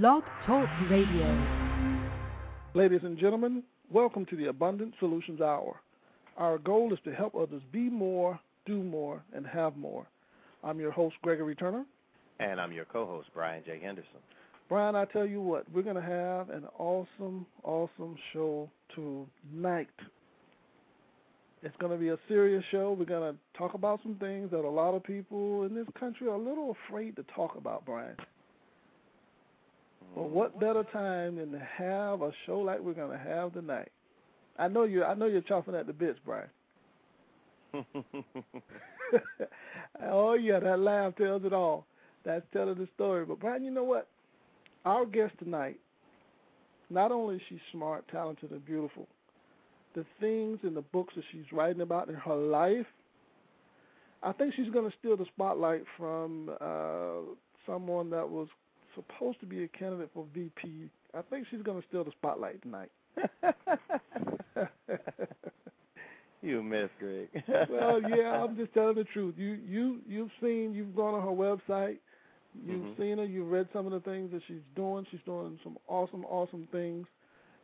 Blog Talk Radio. Ladies and gentlemen, welcome to the Abundant Solutions Hour. Our goal is to help others be more, do more, and have more. I'm your host, Gregory Turner. And I'm your co host, Brian J. Henderson. Brian, I tell you what, we're going to have an awesome, awesome show tonight. It's going to be a serious show. We're going to talk about some things that a lot of people in this country are a little afraid to talk about, Brian. Well, what better time than to have a show like we're to have tonight? I know you. I know you're chomping at the bits, Brian. oh yeah, that laugh tells it all. That's telling the story. But Brian, you know what? Our guest tonight, not only is she smart, talented, and beautiful, the things in the books that she's writing about in her life, I think she's going to steal the spotlight from uh, someone that was supposed to be a candidate for VP. I think she's going to steal the spotlight tonight. you miss Greg. well, yeah, I'm just telling the truth. You you you've seen, you've gone on her website, you've Mhm. seen her, you've read some of the things that she's doing. She's doing some awesome, awesome things.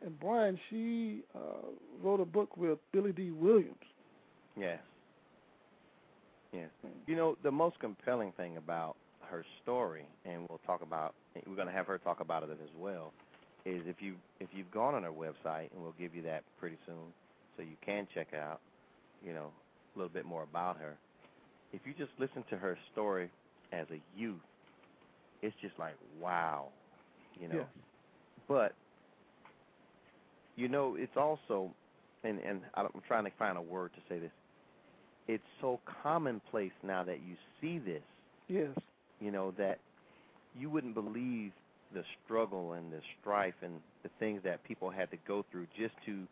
And Brian, she uh, wrote a book with Billy Dee Williams. Yes. Yes. You know, the most compelling thing about her story, and we'll talk about, we're going to have her talk about it as well, is if you if you've gone on her website, and we'll give you that pretty soon, so you can check out, you know, a little bit more about her. If you just listen to her story as a youth, it's just like wow, you know. Yes. But you know, it's also, and and I'm trying to find a word to say this. It's so commonplace now that you see this, Yes. You know, that you wouldn't believe the struggle and the strife and the things that people had to go through just to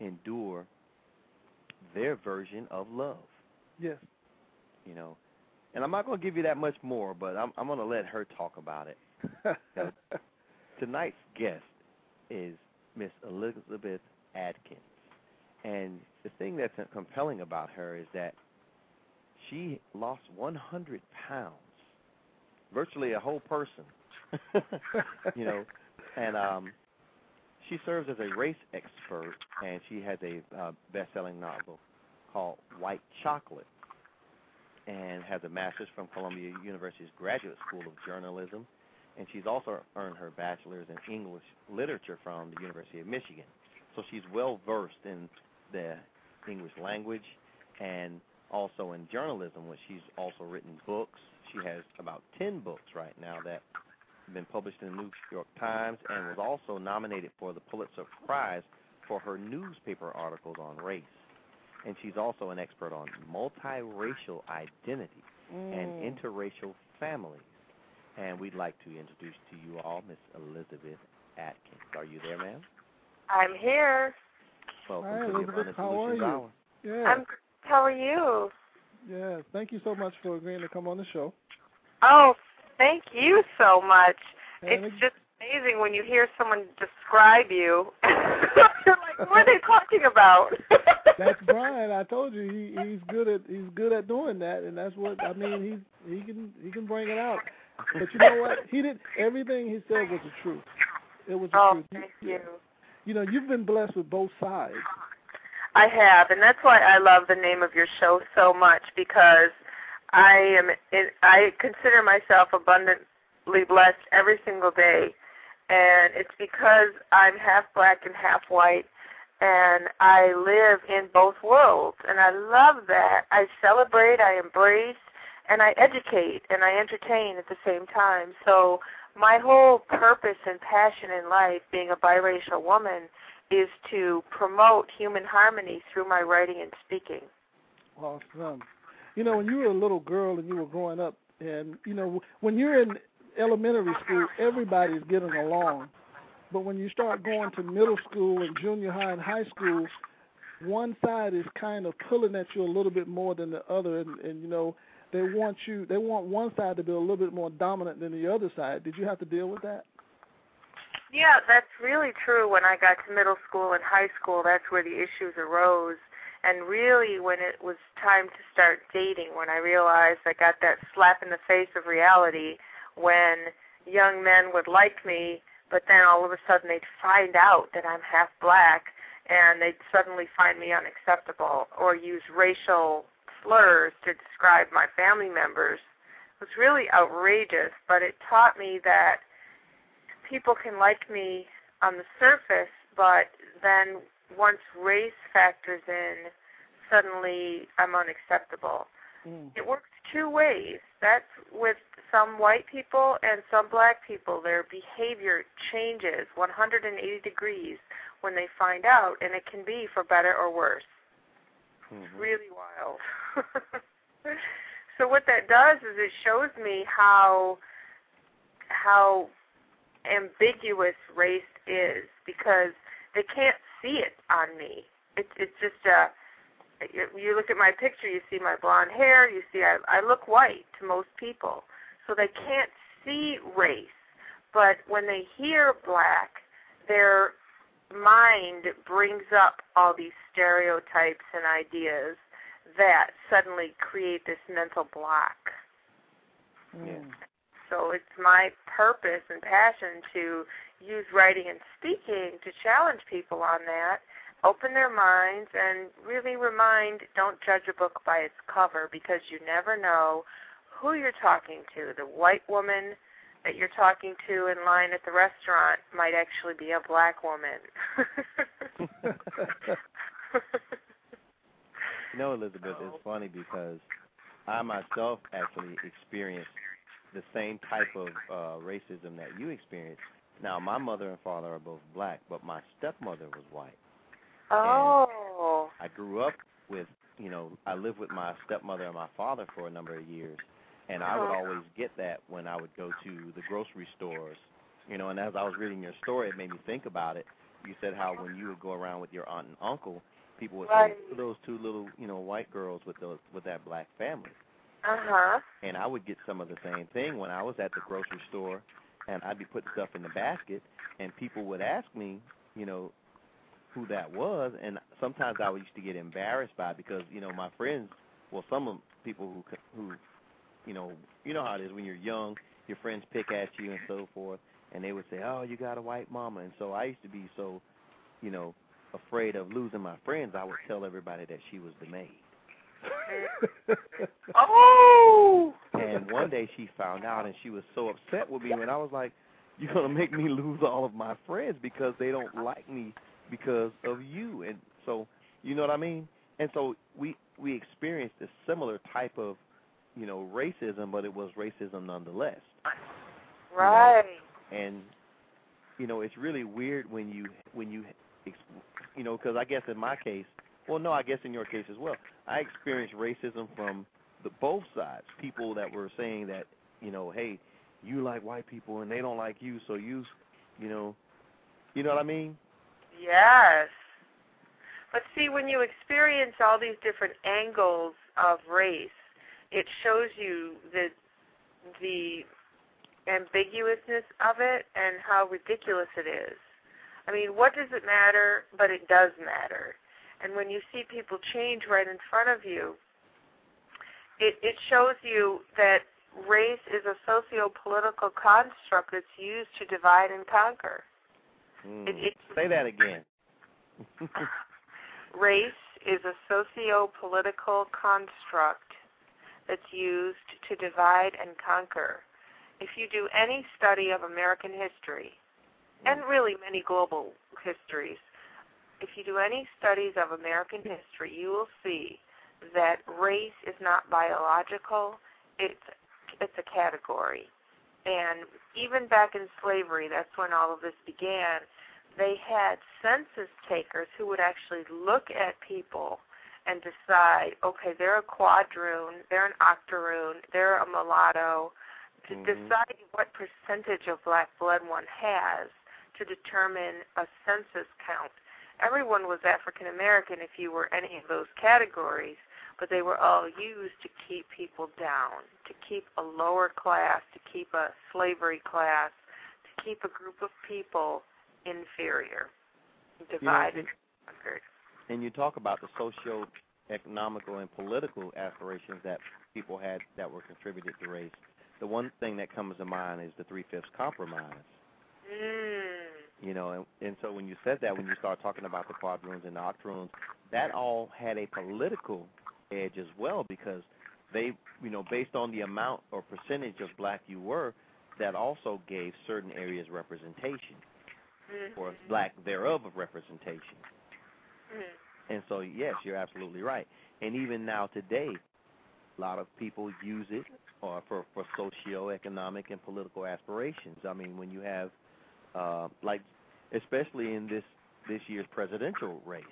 endure their version of love, Yes. you know. And I'm not going to give you that much more, but I'm I'm going to let her talk about it. Tonight's guest is Miss Elizabeth Atkins. And the thing that's compelling about her is that she lost 100 pounds, virtually a whole person. you know, and um, she serves as a race expert, and she has a uh, best-selling novel called White Chocolate, and has a master's from Columbia University's Graduate School of Journalism, and she's also earned her bachelor's in English literature from the University of Michigan. So she's well versed in the English language and also in journalism, which she's also written books. She has about 10 books right now that have been published in the New York Times and was also nominated for the Pulitzer Prize for her newspaper articles on race. And she's also an expert on multiracial identity and Mm. interracial families. And we'd like to introduce to you all Miss Elizabeth Atkins. Are you there, ma'am? I'm here. Welcome Hi, to the Elizabeth. Abundant How are Solutions you? Hour. Yeah. I'm. How are you? Yeah. Thank you so much for agreeing to come on the show. Oh, thank you so much. And It's just amazing when you hear someone describe you. You're like, what are they talking about? That's Brian. I told you he he's good at he's good at doing that, and that's what I mean. He he can he can bring it out. But you know what? He did everything he said was the truth. It was the Oh, truth. thank you. You know, you've been blessed with both sides. I have, and that's why I love the name of your show so much because I am. In, I consider myself abundantly blessed every single day, and it's because I'm half black and half white, and I live in both worlds, and I love that. I celebrate, I embrace, and I educate and I entertain at the same time. So my whole purpose and passion in life, being a biracial woman, is to promote human harmony through my writing and speaking. Awesome. You know, when you were a little girl and you were growing up, and you know, when you're in elementary school, everybody's getting along. But when you start going to middle school and junior high and high school, one side is kind of pulling at you a little bit more than the other, and, and you know, they want you, they want one side to be a little bit more dominant than the other side. Did you have to deal with that? Yeah, that's really true. When I got to middle school and high school, that's where the issues arose. And really, when it was time to start dating, when I realized I got that slap in the face of reality, when young men would like me, but then all of a sudden they'd find out that I'm half black and they'd suddenly find me unacceptable or use racial slurs to describe my family members it was really outrageous, but it taught me that people can like me on the surface, but then once race factors in, suddenly I'm unacceptable. Mm. It works two ways. That's with some white people and some black people. Their behavior changes 180 degrees when they find out, and it can be for better or worse. Mm-hmm. It's really wild. so what that does is it shows me how how ambiguous race is because they can't see it on me. It's it's just a you look at my picture, you see my blonde hair, you see I, I look white to most people, so they can't see race. But when they hear black, their mind brings up all these stereotypes and ideas that suddenly create this mental block. Mm. So it's my purpose and passion to use writing and speaking to challenge people on that, open their minds, and really remind don't judge a book by its cover because you never know who you're talking to. The white woman that you're talking to in line at the restaurant might actually be a black woman. You know, Elizabeth, it's funny because I myself actually experienced the same type of uh, racism that you experienced. Now, my mother and father are both black, but my stepmother was white. oh. I grew up with, you know, I lived with my stepmother and my father for a number of years, and I would Uh-huh. always get that when I would go to the grocery stores, you know. And as I was reading your story, it made me think about it. You said how when you would go around with your aunt and uncle, people would Right. say, "Those two little, you know, white girls with those with that black family." Uh huh. And I would get some of the same thing when I was at the grocery store, and I'd be putting stuff in the basket, and people would ask me, you know, who that was, and sometimes I used to get embarrassed by it because you know my friends, well, some of people who who, you know, you know how it is when you're young, your friends pick at you and so forth, and they would say, oh, you got a white mama, and so I used to be so, you know, afraid of losing my friends, I would tell everybody that she was the maid. Oh. And one day she found out, and she was so upset with me. And I was like, "You're gonna make me lose all of my friends because they don't like me because of you." And so, you know what I mean? And so we we experienced a similar type of, you know, racism, but it was racism nonetheless. Right. And you know, it's really weird when you when you, you know, because I guess in my case, well, no, I guess in your case as well, I experienced racism from the both sides. People that were saying that, you know, hey, you like white people and they don't like you, so you, you know, you know what I mean? Yes. But see, when you experience all these different angles of race, it shows you the the ambiguousness of it and how ridiculous it is. I mean, what does it matter? But it does matter. And when you see people change right in front of you, it, it shows you that race is a socio-political construct that's used to divide and conquer. Mm. It, it, Say that again. race is a socio-political construct that's used to divide and conquer. If you do any study of American history, and really many global histories, if you do any studies of American history, you will see that race is not biological, it's it's a category. And even back in slavery, that's when all of this began, they had census takers who would actually look at people and decide, okay, they're a quadroon, they're an octoroon, they're a mulatto, to Mhm. decide what percentage of black blood one has to determine a census count. Everyone was African American if you were any of those categories, but they were all used to keep people down, to keep a lower class, to keep a slavery class, to keep a group of people inferior, divided, conquered. and you talk about the socio economical and political aspirations that people had that were contributed to race. the one thing that comes to mind is the Three Fifths Compromise. Mm. You know, and, and so when you said that, when you start talking about the quadroons and the octoroons, that all had a political edge as well because they, you know, based on the amount or percentage of black you were, that also gave certain areas representation Mm-hmm. or lack thereof of representation. Mm-hmm. And so, yes, you're absolutely right. And even now today, a lot of people use it uh, for for socio-economic and political aspirations. I mean, when you have, uh, like, especially in this this year's presidential race,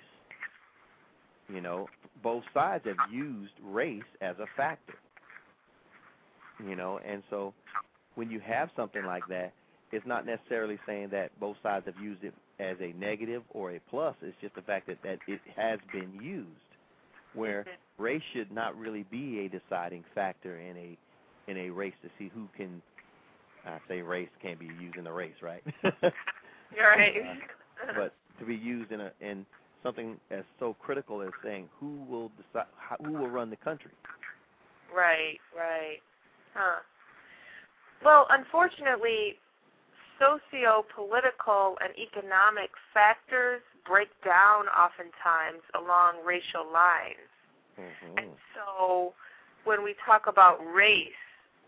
you know, both sides have used race as a factor. You know, and so when you have something like that, it's not necessarily saying that both sides have used it as a negative or a plus. It's just the fact that, that it has been used, where race should not really be a deciding factor in a in a race to see who can. I say race can't be used in a race, right? Right. Uh, but to be used in a in something as so critical as saying who will decide how, who will run the country. Right, right. Huh. Well, unfortunately, socio-political and economic factors break down oftentimes along racial lines. Mm-hmm. And so when we talk about race,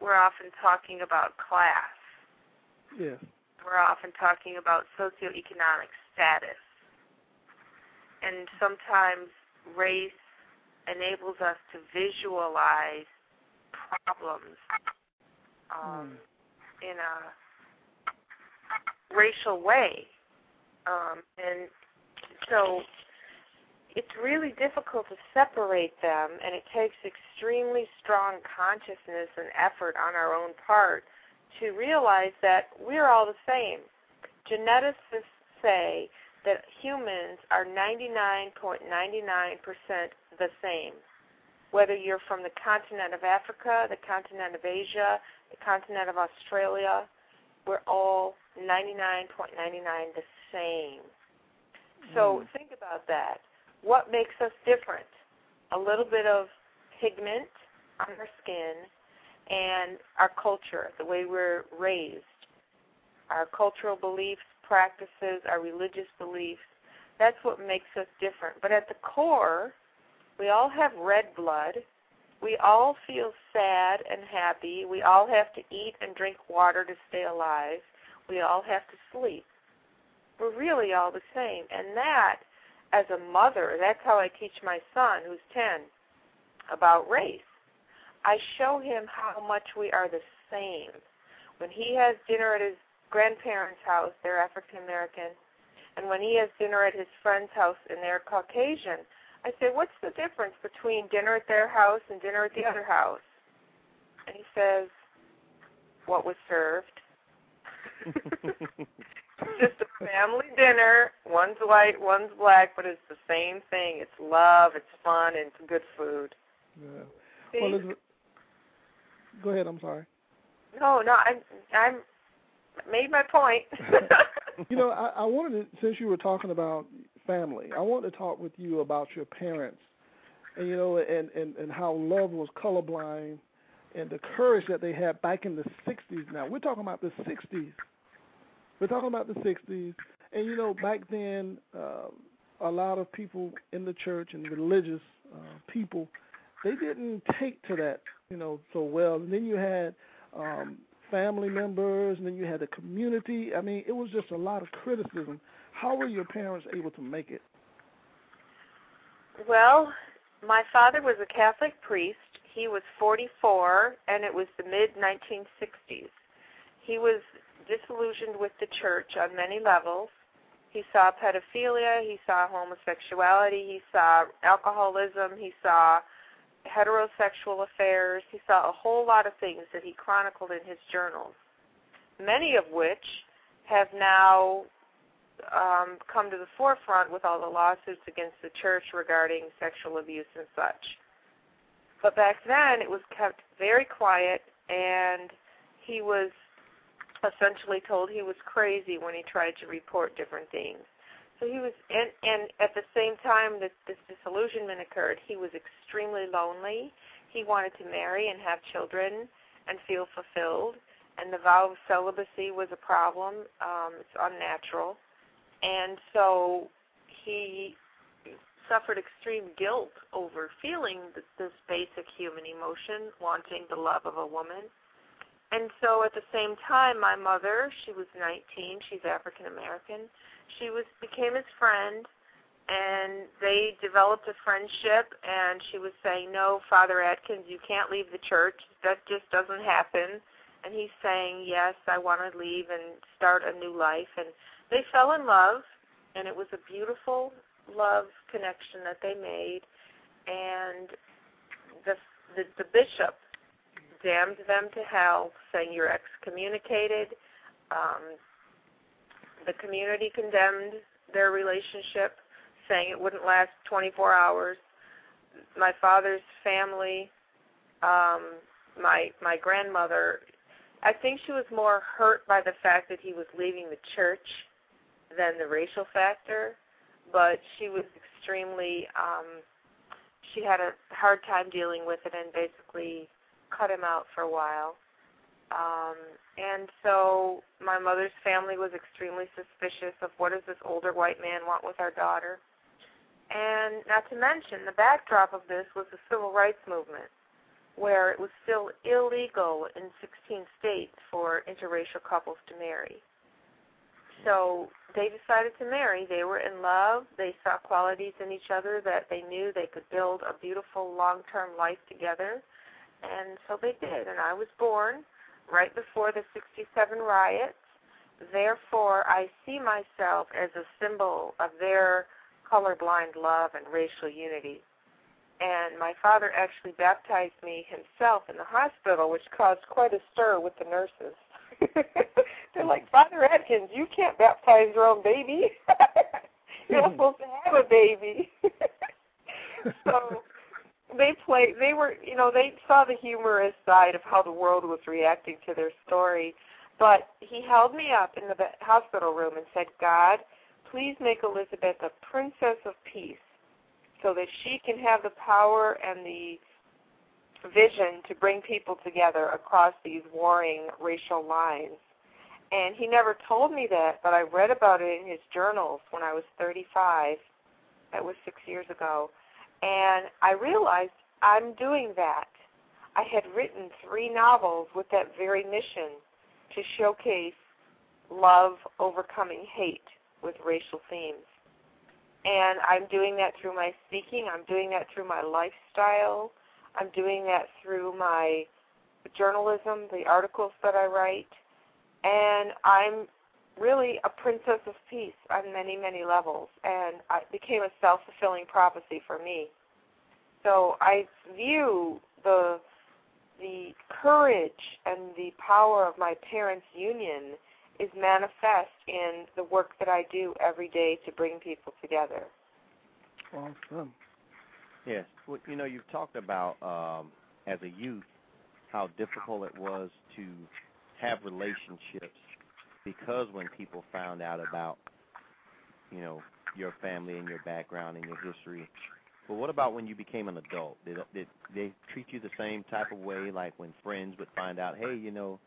we're often talking about class. Yes. We're often talking about socioeconomic status. And sometimes race enables us to visualize problems um, in a racial way. Um, and so it's really difficult to separate them, and it takes extremely strong consciousness and effort on our own part to realize that we're all the same. Geneticists say that humans are 99.99% the same. Whether you're from the continent of Africa, the continent of Asia, the continent of Australia, we're all 99.99 the same. So Mm. think about that. What makes us different? A little bit of pigment on our skin and our culture, the way we're raised, our cultural beliefs, practices, our religious beliefs. That's what makes us different. But at the core, we all have red blood. We all feel sad and happy. We all have to eat and drink water to stay alive. We all have to sleep. We're really all the same. And that, as a mother, that's how I teach my son, who's 10, about race. I show him how much we are the same. When he has dinner at his grandparents' house, they're African American, and when he has dinner at his friend's house and they're Caucasian, I say, What's the difference between dinner at their house and dinner at the other house? And he says, What was served. Just a family dinner. One's white, one's black, but it's the same thing. It's love, it's fun, and it's good food. Yeah. See? Well, Elizabeth, go ahead. I'm sorry. No, no, I'm I'm made my point. You know, I, I wanted to, since you were talking about family, I wanted to talk with you about your parents, and you know, and and and how love was colorblind, and the courage that they had back in the '60s. Now we're talking about the '60s. We're talking about the '60s, and you know, back then, uh, a lot of people in the church and religious uh, people, they didn't take to that, you know, so well. And then you had um, family members, and then you had the community. I mean, it was just a lot of criticism. How were your parents able to make it? well, my father was a Catholic priest. He was 44, and it was the mid 1960s. He was disillusioned with the church on many levels. He saw pedophilia, he saw homosexuality, he saw alcoholism, he saw heterosexual affairs, he saw a whole lot of things that he chronicled in his journals, many of which have now um, come to the forefront with all the lawsuits against the church regarding sexual abuse and such. But back then, it was kept very quiet, and he was essentially told he was crazy when he tried to report different things. So he was, and, and at the same time that this disillusionment occurred, he was extremely lonely. He wanted to marry and have children, and feel fulfilled. And the vow of celibacy was a problem. Um, it's unnatural. And so he suffered extreme guilt over feeling this basic human emotion, wanting the love of a woman. And so at the same time, my mother, she was 19, she's African American, she was became his friend, and they developed a friendship. And she was saying, "No, Father Atkins, you can't leave the church. That just doesn't happen." And he's saying, "Yes, I want to leave and start a new life." And they fell in love, and it was a beautiful love connection that they made. And the the, the bishop damned them to hell, saying you're excommunicated. Um, the community condemned their relationship, saying it wouldn't last 24 hours. My father's family, um, my my grandmother, I think she was more hurt by the fact that he was leaving the church than the racial factor, but she was extremely um she had a hard time dealing with it and basically cut him out for a while. Um, and so my mother's family was extremely suspicious of what does this older white man want with our daughter. And not to mention, the backdrop of this was the civil rights movement, where it was still illegal in 16 states for interracial couples to marry. So they decided to marry. They were in love. They saw qualities in each other that they knew they could build a beautiful long term life together. And so they did. And I was born right before the 67 riots. Therefore, I see myself as a symbol of their colorblind love and racial unity. And my father actually baptized me himself in the hospital, which caused quite a stir with the nurses. They're like, Father Atkins, you can't baptize your own baby. You're not supposed to have a baby. so they played they were you know they saw the humorous side of how the world was reacting to their story. But he held me up in the hospital room and said god please make elizabeth a princess of peace so that she can have the power and the vision to bring people together across these warring racial lines. And he never told me that but i read about it in his journals when i was 35 that was 6 years ago and I realized I'm doing that. I had written three novels with that very mission to showcase love overcoming hate with racial themes. And I'm doing that through my speaking, I'm doing that through my lifestyle, I'm doing that through my journalism, the articles that I write, and I'm really a princess of peace on many, many levels, and it became a self-fulfilling prophecy for me. So I view the the courage and the power of my parents' union is manifest in the work that I do every day to bring people together. Awesome. Yes. Well, you know, you've talked about um, as a youth how difficult it was to have relationships because when people found out about you know your family and your background and your history but what about when you became an adult? Did did they treat you the same type of way like when friends would find out hey you know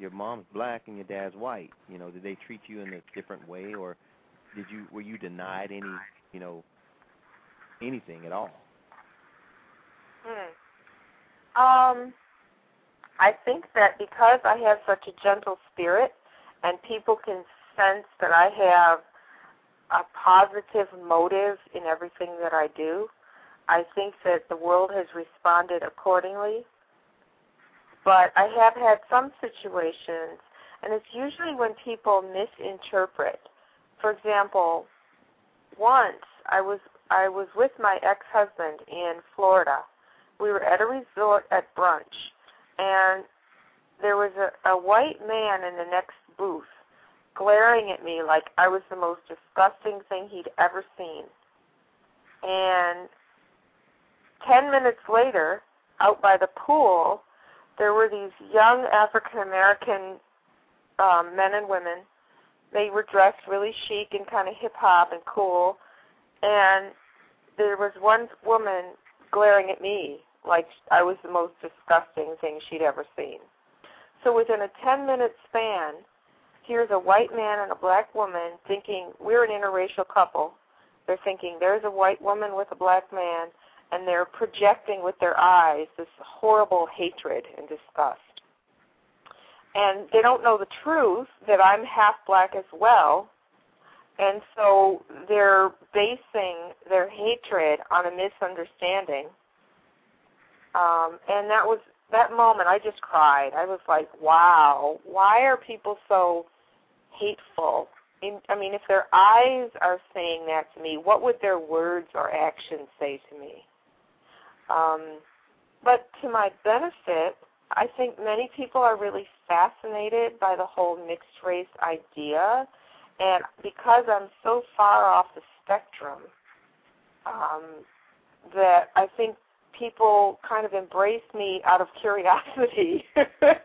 your mom's black and your dad's white you know? Did they treat you in a different way or did you were you denied any you know anything at all? Hmm. um I think that because I have such a gentle spirit and people can sense that I have a positive motive in everything that I do. I think that the world has responded accordingly. But I have had some situations, and it's usually when people misinterpret. For example, once I was I was with my ex-husband in Florida. We were at a resort at brunch, and there was a, a white man in the next booth, glaring at me like I was the most disgusting thing he'd ever seen. And ten minutes later, out by the pool, there were these young African American um, men and women. They were dressed really chic and kind of hip hop and cool. And there was one woman glaring at me like I was the most disgusting thing she'd ever seen. So within a 10 minute span, here's a white man and a black woman thinking we're an interracial couple. They're thinking there's a white woman with a black man, and they're projecting with their eyes this horrible hatred and disgust. And they don't know the truth that I'm half black as well, and so they're basing their hatred on a misunderstanding. Um, and that was that moment. I just cried. I was like, "Wow, why are people so hateful?" In, I mean, if their eyes are saying that to me, what would their words or actions say to me? Um, but to my benefit, I think many people are really fascinated by the whole mixed race idea and because I'm so far off the spectrum, um, that I think people kind of embrace me out of curiosity. to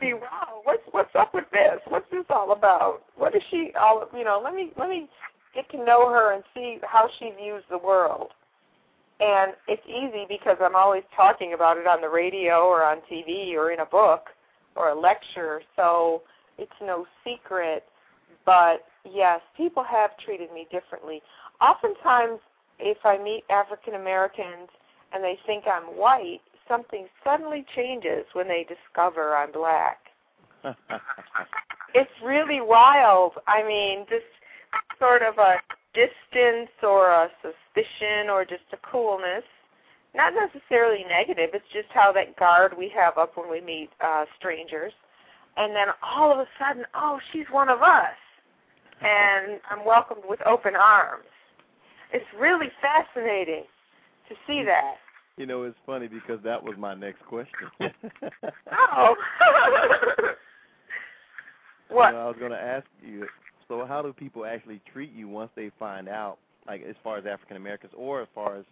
See, wow, what's what's up with this? What's this all about? What is she all? You know, let me let me get to know her and see how she views the world. And it's easy because I'm always talking about it on the radio or on TV or in a book or a lecture, so it's no secret. But yes, people have treated me differently. Oftentimes, if I meet African Americans and they think I'm white, something suddenly changes when they discover I'm black. it's really wild. I mean, just sort of a distance or a suspicion or just a coolness. Not necessarily negative. It's just how that guard we have up when we meet uh, strangers. And then all of a sudden, oh, she's one of us and I'm welcomed with open arms. It's really fascinating to see that. You know, it's funny because that was my next question. oh. what? You know, I was going to ask you. So, how do people actually treat you once they find out, like as far as African Americans or as far as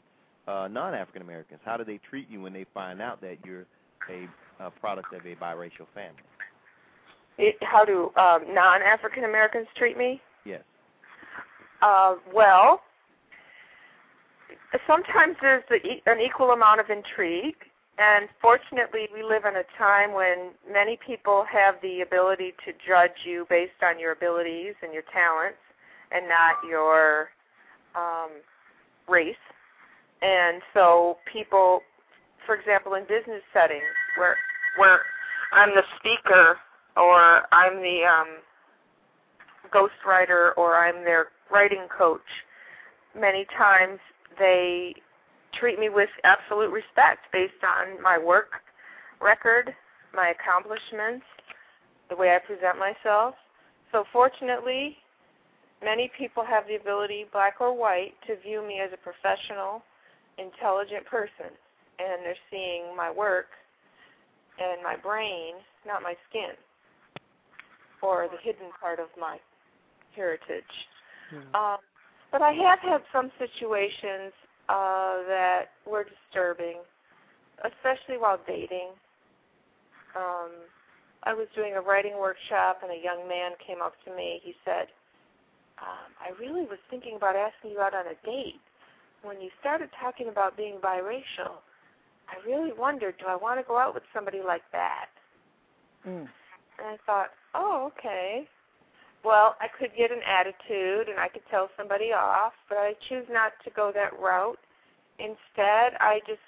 uh, non-African Americans? How do they treat you when they find out that you're a, a product of a biracial family? It, how do um, non-African Americans treat me? Yes. Uh, well, sometimes there's the, an equal amount of intrigue, and fortunately, we live in a time when many people have the ability to judge you based on your abilities and your talents, and not your um, race. And so, people, for example, in business settings where where I'm the speaker or I'm the um, ghostwriter or I'm their writing coach, many times they treat me with absolute respect based on my work record, my accomplishments, the way I present myself. So fortunately, many people have the ability, black or white, to view me as a professional, intelligent person. And they're seeing my work and my brain, not my skin or the hidden part of my heritage. Hmm. Um, but I have had some situations uh, that were disturbing, especially while dating. Um, I was doing a writing workshop, and a young man came up to me. He said, um, I really was thinking about asking you out on a date. When you started talking about being biracial, I really wondered, do I want to go out with somebody like that? Mm. And I thought, oh, okay. Well, I could get an attitude and I could tell somebody off, but I choose not to go that route. Instead, I just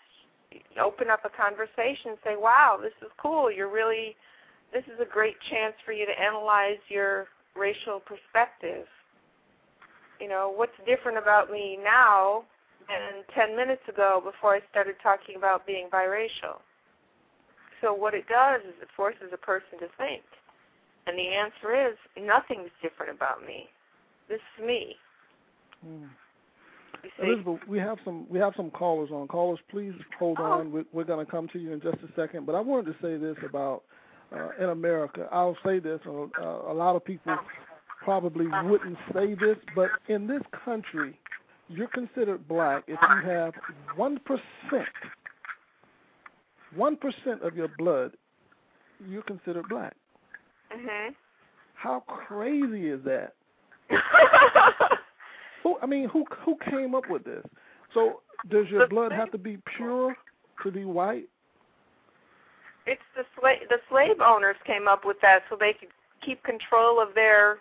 open up a conversation and say, wow, this is cool. You're really, this is a great chance for you to analyze your racial perspective. You know, what's different about me now than 10 minutes ago before I started talking about being biracial? So what it does is it forces a person to think. And the answer is nothing's different about me. This is me. Mm. Elizabeth, we have some we have some callers on. Callers, please hold Oh. on. We're, we're going to come to you in just a second. But I wanted to say this about uh, in America. I'll say this. Uh, a lot of people probably wouldn't say this, but in this country, you're considered black if you have one percent, one percent of your blood. You're considered black. Mhm. How crazy is that? Who I mean, who who came up with this? So does your blood have to be pure to be white? it's the slave the slave owners came up with that so they could keep control of their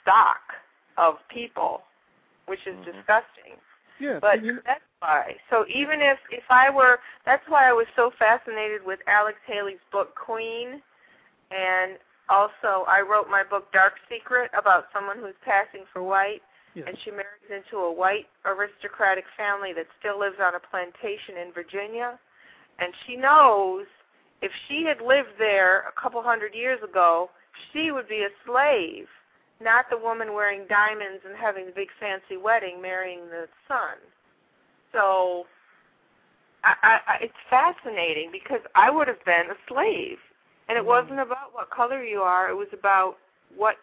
stock of people, which is Mhm. disgusting. Yes. But you- that's why. So even if if I were, that's why I was so fascinated with Alex Haley's book Queen, and also I wrote my book Dark Secret about someone who's passing for white, yes. and she marries into a white aristocratic family that still lives on a plantation in Virginia, and she knows if she had lived there a couple hundred years ago, she would be a slave, not the woman wearing diamonds and having the big fancy wedding marrying the son. So I, I, I, it's fascinating because I would have been a slave, and it wasn't about what color you are. It was about what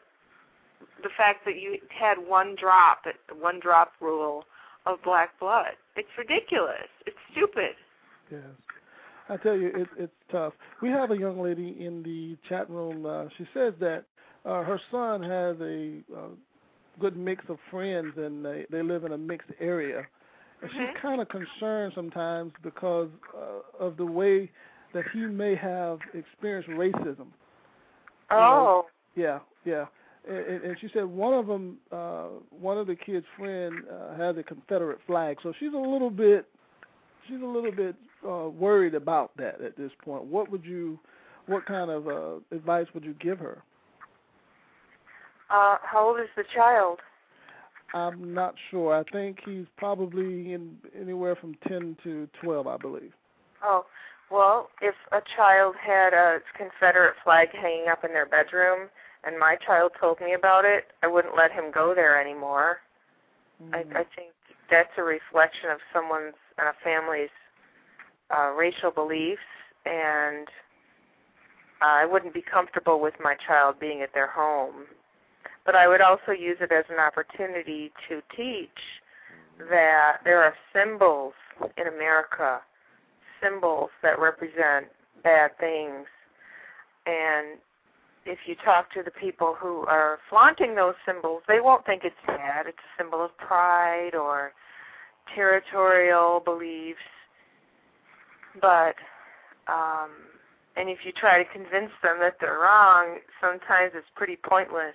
the fact that you had one drop, one drop rule of black blood. It's ridiculous. It's stupid. Yes. I tell you, it, it's tough. We have a young lady in the chat room. Uh, she says that uh, her son has a uh, good mix of friends, and they they live in a mixed area. And Mhm. she's kind of concerned sometimes because uh, of the way that he may have experienced racism. Oh. Yeah, yeah. And, and and she said one of them, uh, one of the kids' friend uh, has a Confederate flag, so she's a little bit, she's a little bit uh, worried about that at this point. What would you, what kind of uh, advice would you give her? Uh, how old is the child? I'm not sure. I think he's probably in anywhere from ten to twelve, I believe. Oh, well, if a child had a Confederate flag hanging up in their bedroom and my child told me about it, I wouldn't let him go there anymore. I, mm. I think that's a reflection of someone's and a family's uh, racial beliefs, and uh, I wouldn't be comfortable with my child being at their home. But I would also use it as an opportunity to teach that there are symbols in America, symbols that represent bad things. And if you talk to the people who are flaunting those symbols, they won't think it's bad. It's a symbol of pride or territorial beliefs. But um and if you try to convince them that they're wrong, sometimes it's pretty pointless.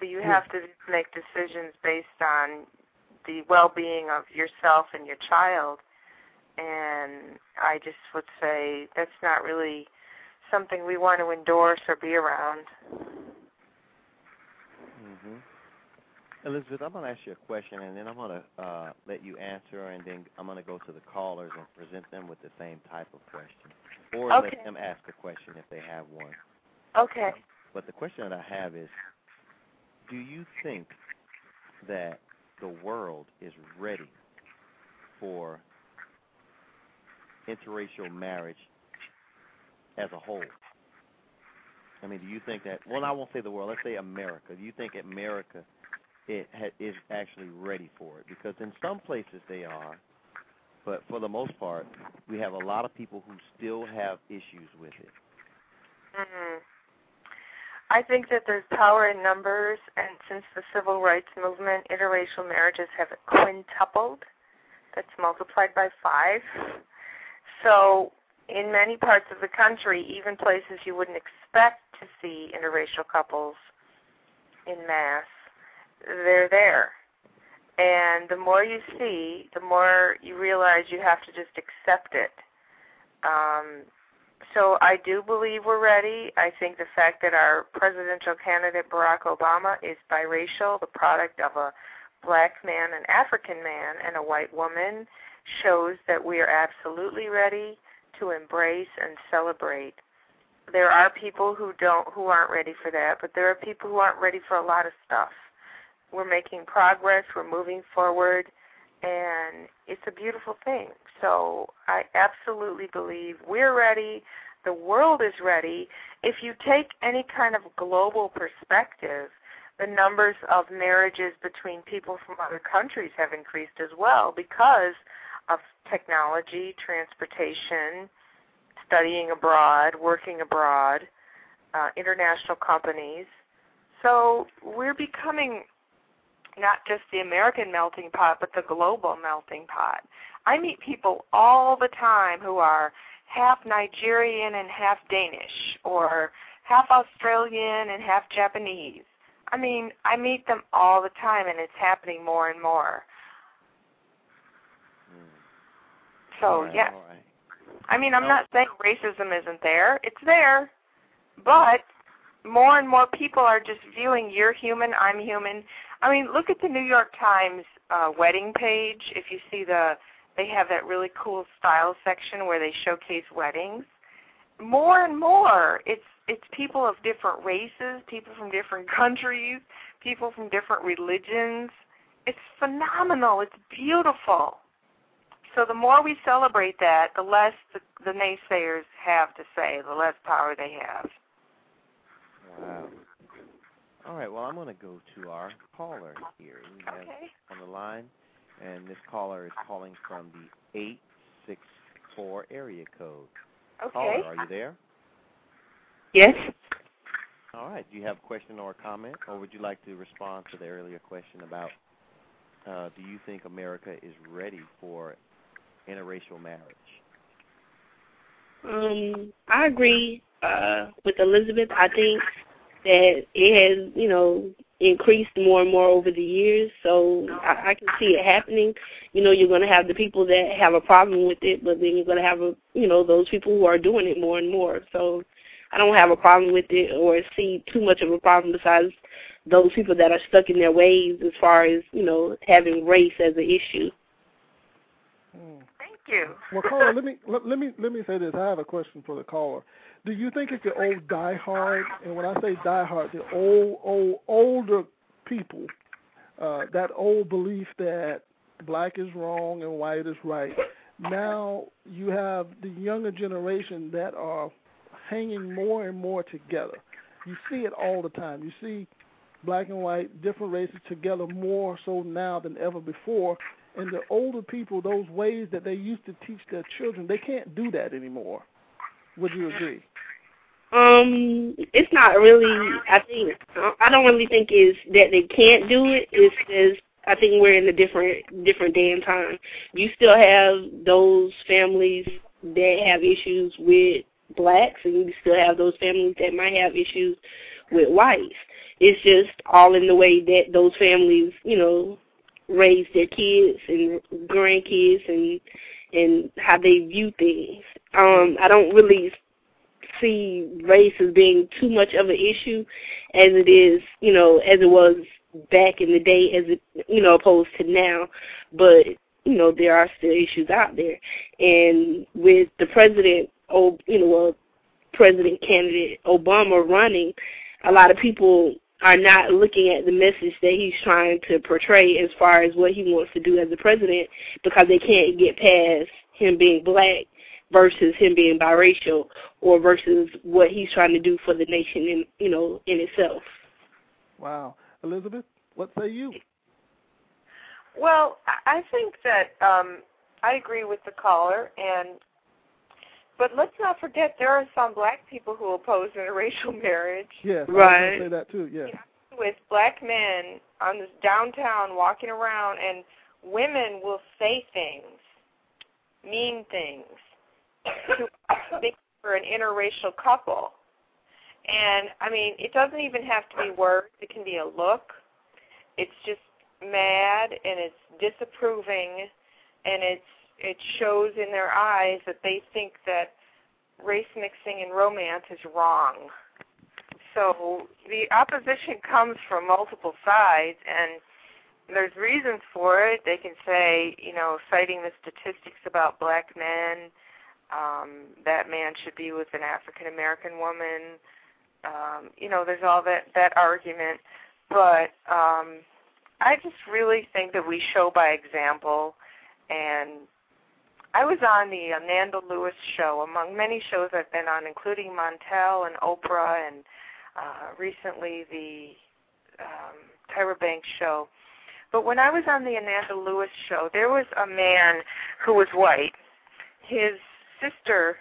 So you have to make decisions based on the well-being of yourself and your child. And I just would say that's not really something we want to endorse or be around. hmm Elizabeth, I'm going to ask you a question, and then I'm going to uh, let you answer, and then I'm going to go to the callers and present them with the same type of question, or Okay. let them ask a question if they have one. Okay. But the question that I have is, do you think that the world is ready for interracial marriage as a whole? I mean, do you think that? Well, I won't say the world. Let's say America. Do you think America it ha, is actually ready for it? Because in some places they are, but for the most part, we have a lot of people who still have issues with it. hmm I think that there's power in numbers, and since the civil rights movement, interracial marriages have quintupled. That's multiplied by five. So, in many parts of the country, even places you wouldn't expect to see interracial couples in mass, they're there. And the more you see, the more you realize you have to just accept it. Um, so I do believe we're ready. I think the fact that our presidential candidate Barack Obama is biracial, the product of a black man, an African man, and a white woman, shows that we are absolutely ready to embrace and celebrate. There are people who don't who aren't ready for that, but there are people who aren't ready for a lot of stuff. We're making progress, we're moving forward, and it's a beautiful thing. So I absolutely believe we're ready, the world is ready. If you take any kind of global perspective, the numbers of marriages between people from other countries have increased as well because of technology, transportation, studying abroad, working abroad, uh, international companies. So we're becoming not just the American melting pot, but the global melting pot. I meet people all the time who are half Nigerian and half Danish, or half Australian and half Japanese. I mean, I meet them all the time, and it's happening more and more. Mm. So right, yeah, right. I mean, I'm No. not saying racism isn't there. It's there, but more and more people are just viewing you're human, I'm human. I mean, look at the New York Times uh, wedding page. If you see the, they have that really cool style section where they showcase weddings. More and more, it's it's people of different races, people from different countries, people from different religions. It's phenomenal. It's beautiful. So the more we celebrate that, the less the, the naysayers have to say, the less power they have. Wow. All right. Well, I'm going to go to our caller here. We have Okay. on the line, and this caller is calling from the eight six four area code. Okay. Caller, are you there? Yes. All right. Do you have a question or a comment, or would you like to respond to the earlier question about uh, do you think America is ready for interracial marriage? Um, I agree uh, with Elizabeth. I think that it has, you know, increased more and more over the years. So I, I can see it happening. You know, you're going to have the people that have a problem with it, but then you're going to have, a, you know, those people who are doing it more and more. So I don't have a problem with it or see too much of a problem besides those people that are stuck in their ways as far as, you know, having race as an issue. Hmm. You. Well, caller, let me let, let me let me say this. I have a question for the caller. Do you think it's the old diehard, and when I say diehard, the old old older people, uh, that old belief that black is wrong and white is right. Now you have the younger generation that are hanging more and more together. You see it all the time. You see black and white, different races together more so now than ever before. And the older people, those ways that they used to teach their children, they can't do that anymore. Would you agree? Um, it's not really. I think I don't really think it's that they can't do it. It's just I think we're in a different different day and time. You still have those families that have issues with blacks, and you still have those families that might have issues with whites. It's just all in the way that those families, you know, raise their kids and grandkids and and how they view things. Um, I don't really see race as being too much of an issue as it is, you know, as it was back in the day as it you know, opposed to now. But, you know, there are still issues out there. And with the president oh you know, well, president candidate Obama running, a lot of people are not looking at the message that he's trying to portray as far as what he wants to do as a president because they can't get past him being black versus him being biracial or versus what he's trying to do for the nation in you know in itself. Wow. Elizabeth, what say you? Well, I I think that um, I agree with the caller, and but let's not forget there are some black people who oppose interracial marriage. Yes, I was Right. going to say that too. Yes. with black men on this downtown walking around and women will say things, mean things to make for an interracial couple. And I mean, it doesn't even have to be words, it can be a look. It's just mad and it's disapproving and it's it shows in their eyes that they think that race mixing and romance is wrong. So the opposition comes from multiple sides, and there's reasons for it. They can say, you know, citing the statistics about black men, um, that man should be with an African American woman. Um, you know, there's all that that argument, but um, I just really think that we show by example, and I was on the Amanda Lewis show, among many shows I've been on, including Montel and Oprah, and uh, recently the um, Tyra Banks show. But when I was on the Amanda Lewis show, there was a man who was white. His sister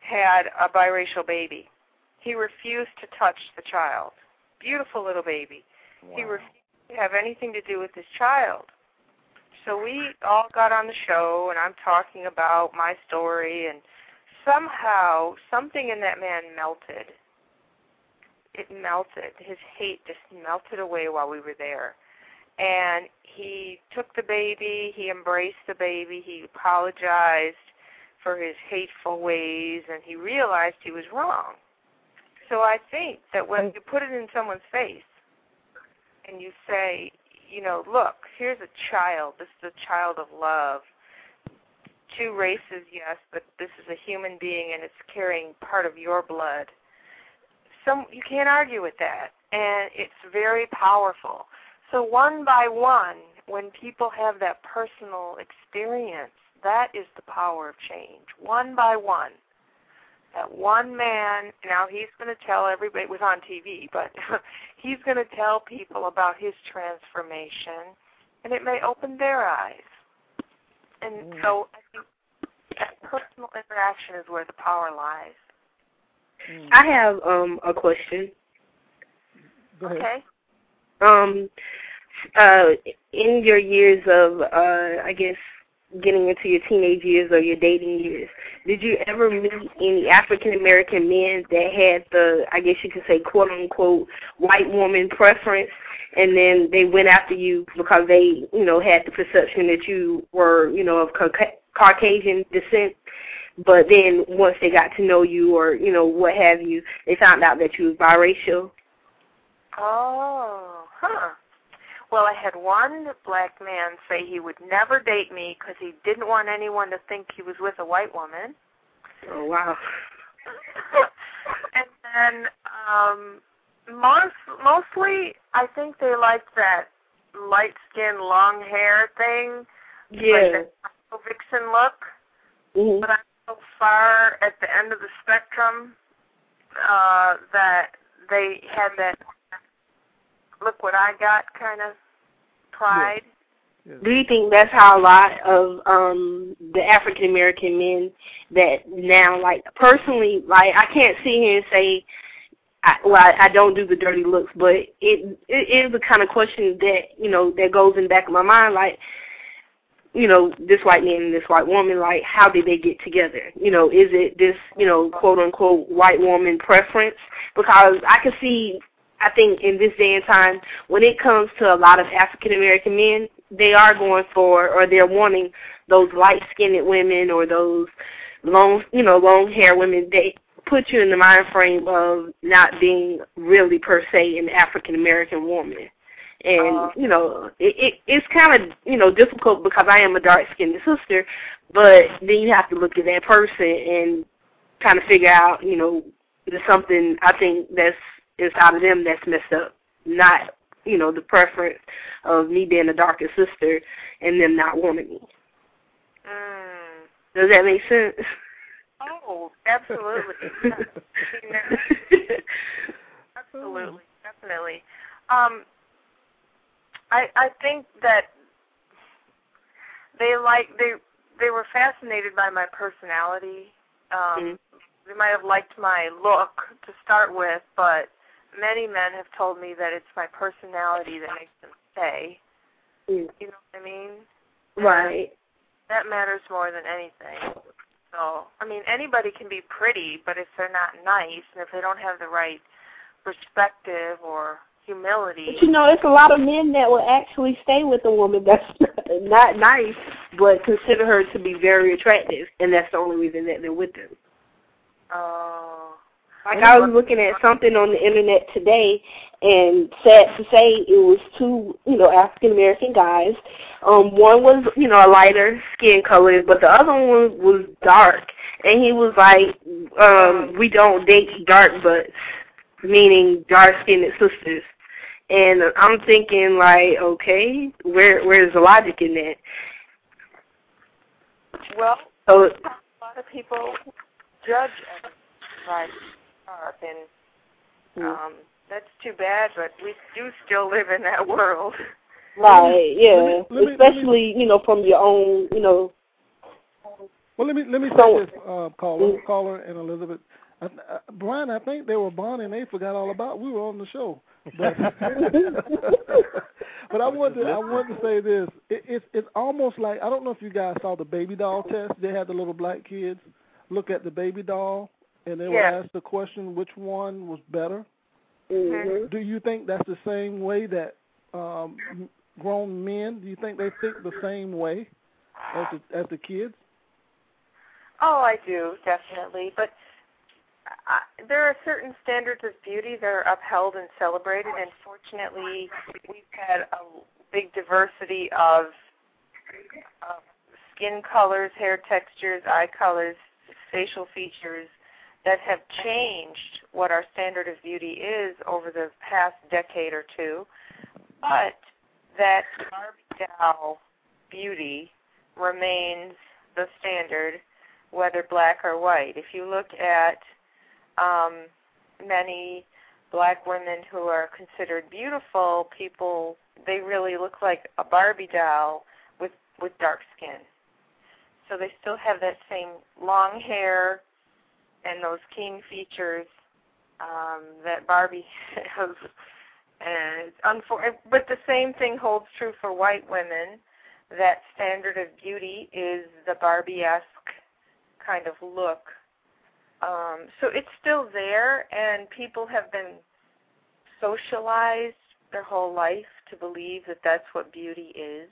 had a biracial baby. He refused to touch the child. Beautiful little baby. He refused to have anything to do with his child. So we all got on the show, and I'm talking about my story and somehow something in that man melted. It melted. His hate just melted away while we were there. And he took the baby, he embraced the baby, he apologized for his hateful ways, and he realized he was wrong. So I think that when you put it in someone's face and you say, you know, look, here's a child. This is a child of love. Two races, yes, but this is a human being and it's carrying part of your blood. Some you can't argue with that, and it's very powerful. So one by one, when people have that personal experience, that is the power of change. One by one that one man now he's going to tell everybody it was on TV, but he's going to tell people about his transformation and it may open their eyes. And mm. so I think that personal interaction is where the power lies. Mm. I have um a question. Okay. Um uh in your years of uh I guess getting into your teenage years or your dating years, did you ever meet any African American men that had the, I guess you could say, quote unquote, white woman preference, and then they went after you because they, you know, had the perception that you were, you know, of Caucasian descent? But then once they got to know you or, you know, what have you, they found out that you was biracial? Oh, huh. Well, I had one black man say he would never date me because he didn't want anyone to think he was with a white woman. Oh wow! and then um, most mostly, I think they liked that light skin, long hair thing. Yeah. Like the vixen look. Mm-hmm. But I'm so far at the end of the spectrum uh, that they had that look what I got kind of pride. Yes. Do you think that's how a lot of um the African American men that now like personally like I can't sit here and say I, well I, I don't do the dirty looks but it it is the kind of question that you know that goes in the back of my mind like you know this white man and this white woman like how did they get together you know is it this you know quote unquote white woman preference because I can see I think in this day and time, when it comes to a lot of African American men, they are going for or they're wanting those light skinned women or those long you know, long hair women. They put you in the mind frame of not being really per se an African American woman. And, uh, you know, it, it it's kinda, you know, difficult because I am a dark skinned sister, but then you have to look at that person and kind of figure out, you know, there's something I think that's inside of them that's messed up, not you know the preference of me being a darker sister and them not wanting me. Mm. Does that make sense? Oh, absolutely. absolutely, definitely. Um, I I think that they like they they were fascinated by my personality. Um, mm-hmm. They might have liked my look to start with, but many men have told me that it's my personality that makes them stay. Mm. You know what I mean? Right. That matters more than anything. So, I mean, anybody can be pretty, but if they're not nice and if they don't have the right perspective or humility. But you know, it's a lot of men that will actually stay with a woman that's not nice, but consider her to be very attractive, and that's the only reason that they're with them. Oh. Like I was looking at something on the internet today, and sad to say, it was two, you know, African American guys. Um, one was, you know, a lighter skin color, but the other one was dark. And he was like, um, "We don't date dark butts," meaning dark skinned sisters. And I'm thinking, like, okay, where where's the logic in that? Well, so, a lot of people judge right up, and hmm. um, that's too bad. But we do still live in that world. Right. Yeah. Let me, let Especially, me, you know, from your own, you know. Well, let me let me say this, uh, caller, mm. caller, and Elizabeth. Uh, uh, Brian, I think they were Bonnie and they forgot all about. We were on the show, but but I want to I want to say this. It, it's it's almost like I don't know if you guys saw the baby doll test. They had the little black kids look at the baby doll and they Yeah. would ask the question which one was better. hmm Do you think that's the same way that um, grown men? Do you think they think the same way as the, as the kids? Oh, I do definitely, but I, there are certain standards of beauty that are upheld and celebrated, and fortunately, we've had a big diversity of, of skin colors, hair textures, eye colors, facial features that have changed what our standard of beauty is over the past decade or two, but that Barbie doll beauty remains the standard whether black or white. If you look at um, many black women who are considered beautiful, people they really look like a Barbie doll with with dark skin. So they still have that same long hair and those keen features um, that Barbie has. And unfor- but the same thing holds true for white women. That standard of beauty is the Barbie-esque kind of look. Um, so it's still there, and people have been socialized their whole life to believe that that's what beauty is.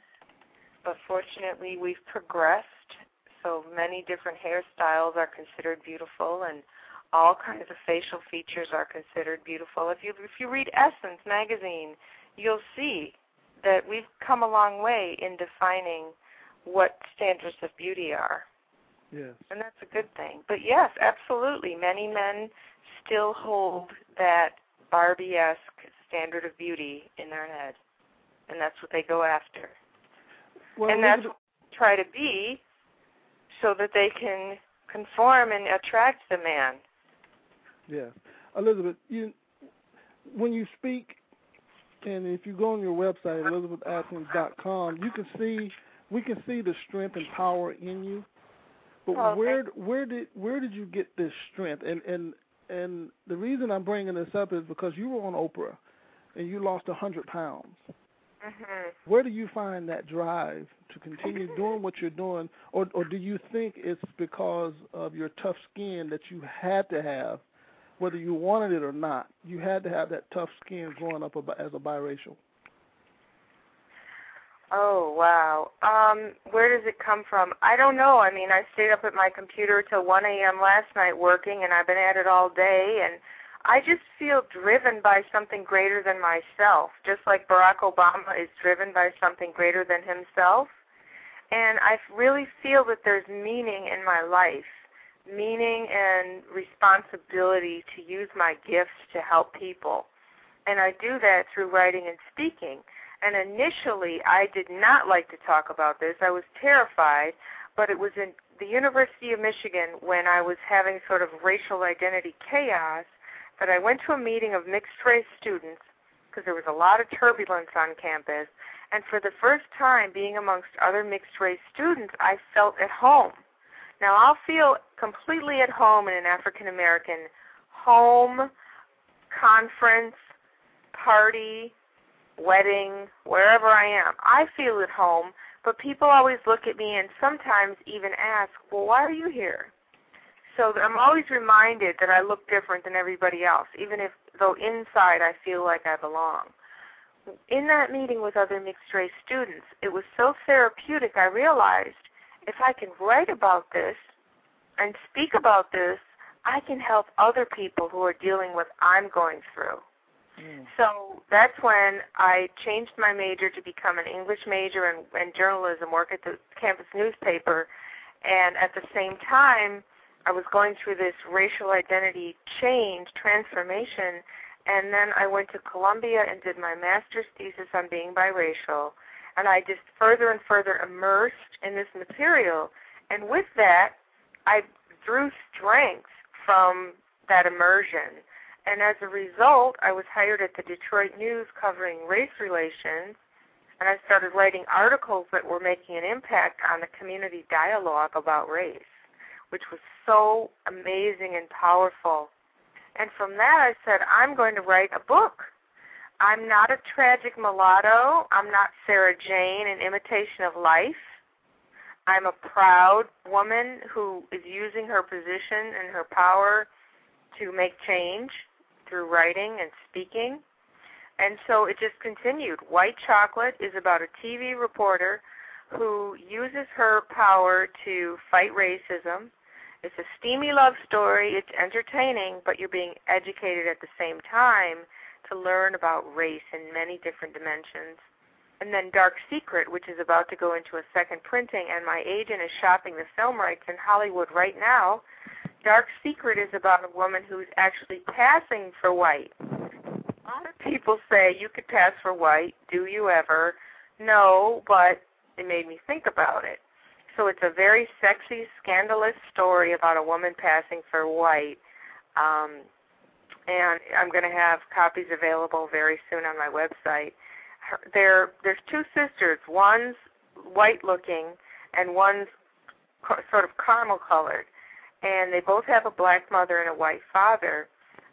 But fortunately, we've progressed, so many different hairstyles are considered beautiful, and all kinds of facial features are considered beautiful. If you if you read Essence magazine, you'll see that we've come a long way in defining what standards of beauty are Yes. and that's a good thing. But yes, absolutely, many men still hold that Barbie-esque standard of beauty in their head, and that's what they go after. Well, and that's what they try to be, so that they can conform and attract the man. Yes, Elizabeth, you when you speak, and if you go on your website elizabethatkins.com, you can see we can see the strength and power in you. But Oh, where where did where did you get this strength? And and and the reason I'm bringing this up is because you were on Oprah, and you lost a hundred pounds. Mhm. Where do you find that drive to continue doing what you're doing, or or do you think it's because of your tough skin that you had to have, whether you wanted it or not? You had to have that tough skin growing up as a biracial. Oh wow. Um, where does it come from? I don't know. I mean, I stayed up at my computer till 1 a.m. last night working, and I've been at it all day, and I just feel driven by something greater than myself, just like Barack Obama is driven by something greater than himself. And I really feel that there's meaning in my life, meaning and responsibility to use my gifts to help people. And I do that through writing and speaking. And initially, I did not like to talk about this. I was terrified, but it was in the University of Michigan when I was having sort of racial identity chaos that I went to a meeting of mixed race students because there was a lot of turbulence on campus. And for the first time, being amongst other mixed race students, I felt at home. Now, I'll feel completely at home in an African American home, conference, party, wedding, wherever I am. I feel at home, but people always look at me and sometimes even ask, well, why are you here? So I'm always reminded that I look different than everybody else, even if, though inside I feel like I belong. In that meeting with other mixed race students, it was so therapeutic, I realized if I can write about this and speak about this, I can help other people who are dealing with what I'm going through. Mm. So that's when I changed my major to become an English major and, and journalism, work at the campus newspaper, and at the same time, I was going through this racial identity change, transformation, and then I went to Columbia and did my master's thesis on being biracial, and I just further and further immersed in this material, and with that, I drew strength from that immersion. And as a result, I was hired at the Detroit News covering race relations, and I started writing articles that were making an impact on the community dialogue about race, which was so amazing and powerful. And from that, I said, I'm going to write a book. I'm not a tragic mulatto. I'm not Sarah Jane an imitation of life. I'm a proud woman who is using her position and her power to make change through writing and speaking. And so it just continued. White Chocolate is about a TV reporter who uses her power to fight racism. It's a steamy love story. It's entertaining, but you're being educated at the same time to learn about race in many different dimensions. And then Dark Secret, which is about to go into a second printing, and my agent is shopping the film rights in Hollywood right now. Dark Secret is about a woman who's actually passing for white. A lot of people say you could pass for white. Do you ever? No, but it made me think about it. So it's a very sexy, scandalous story about a woman passing for white. Um, and I'm going to have copies available very soon on my website. Her, there, there's two sisters. One's white-looking, and one's sort of caramel-colored, and they both have a black mother and a white father.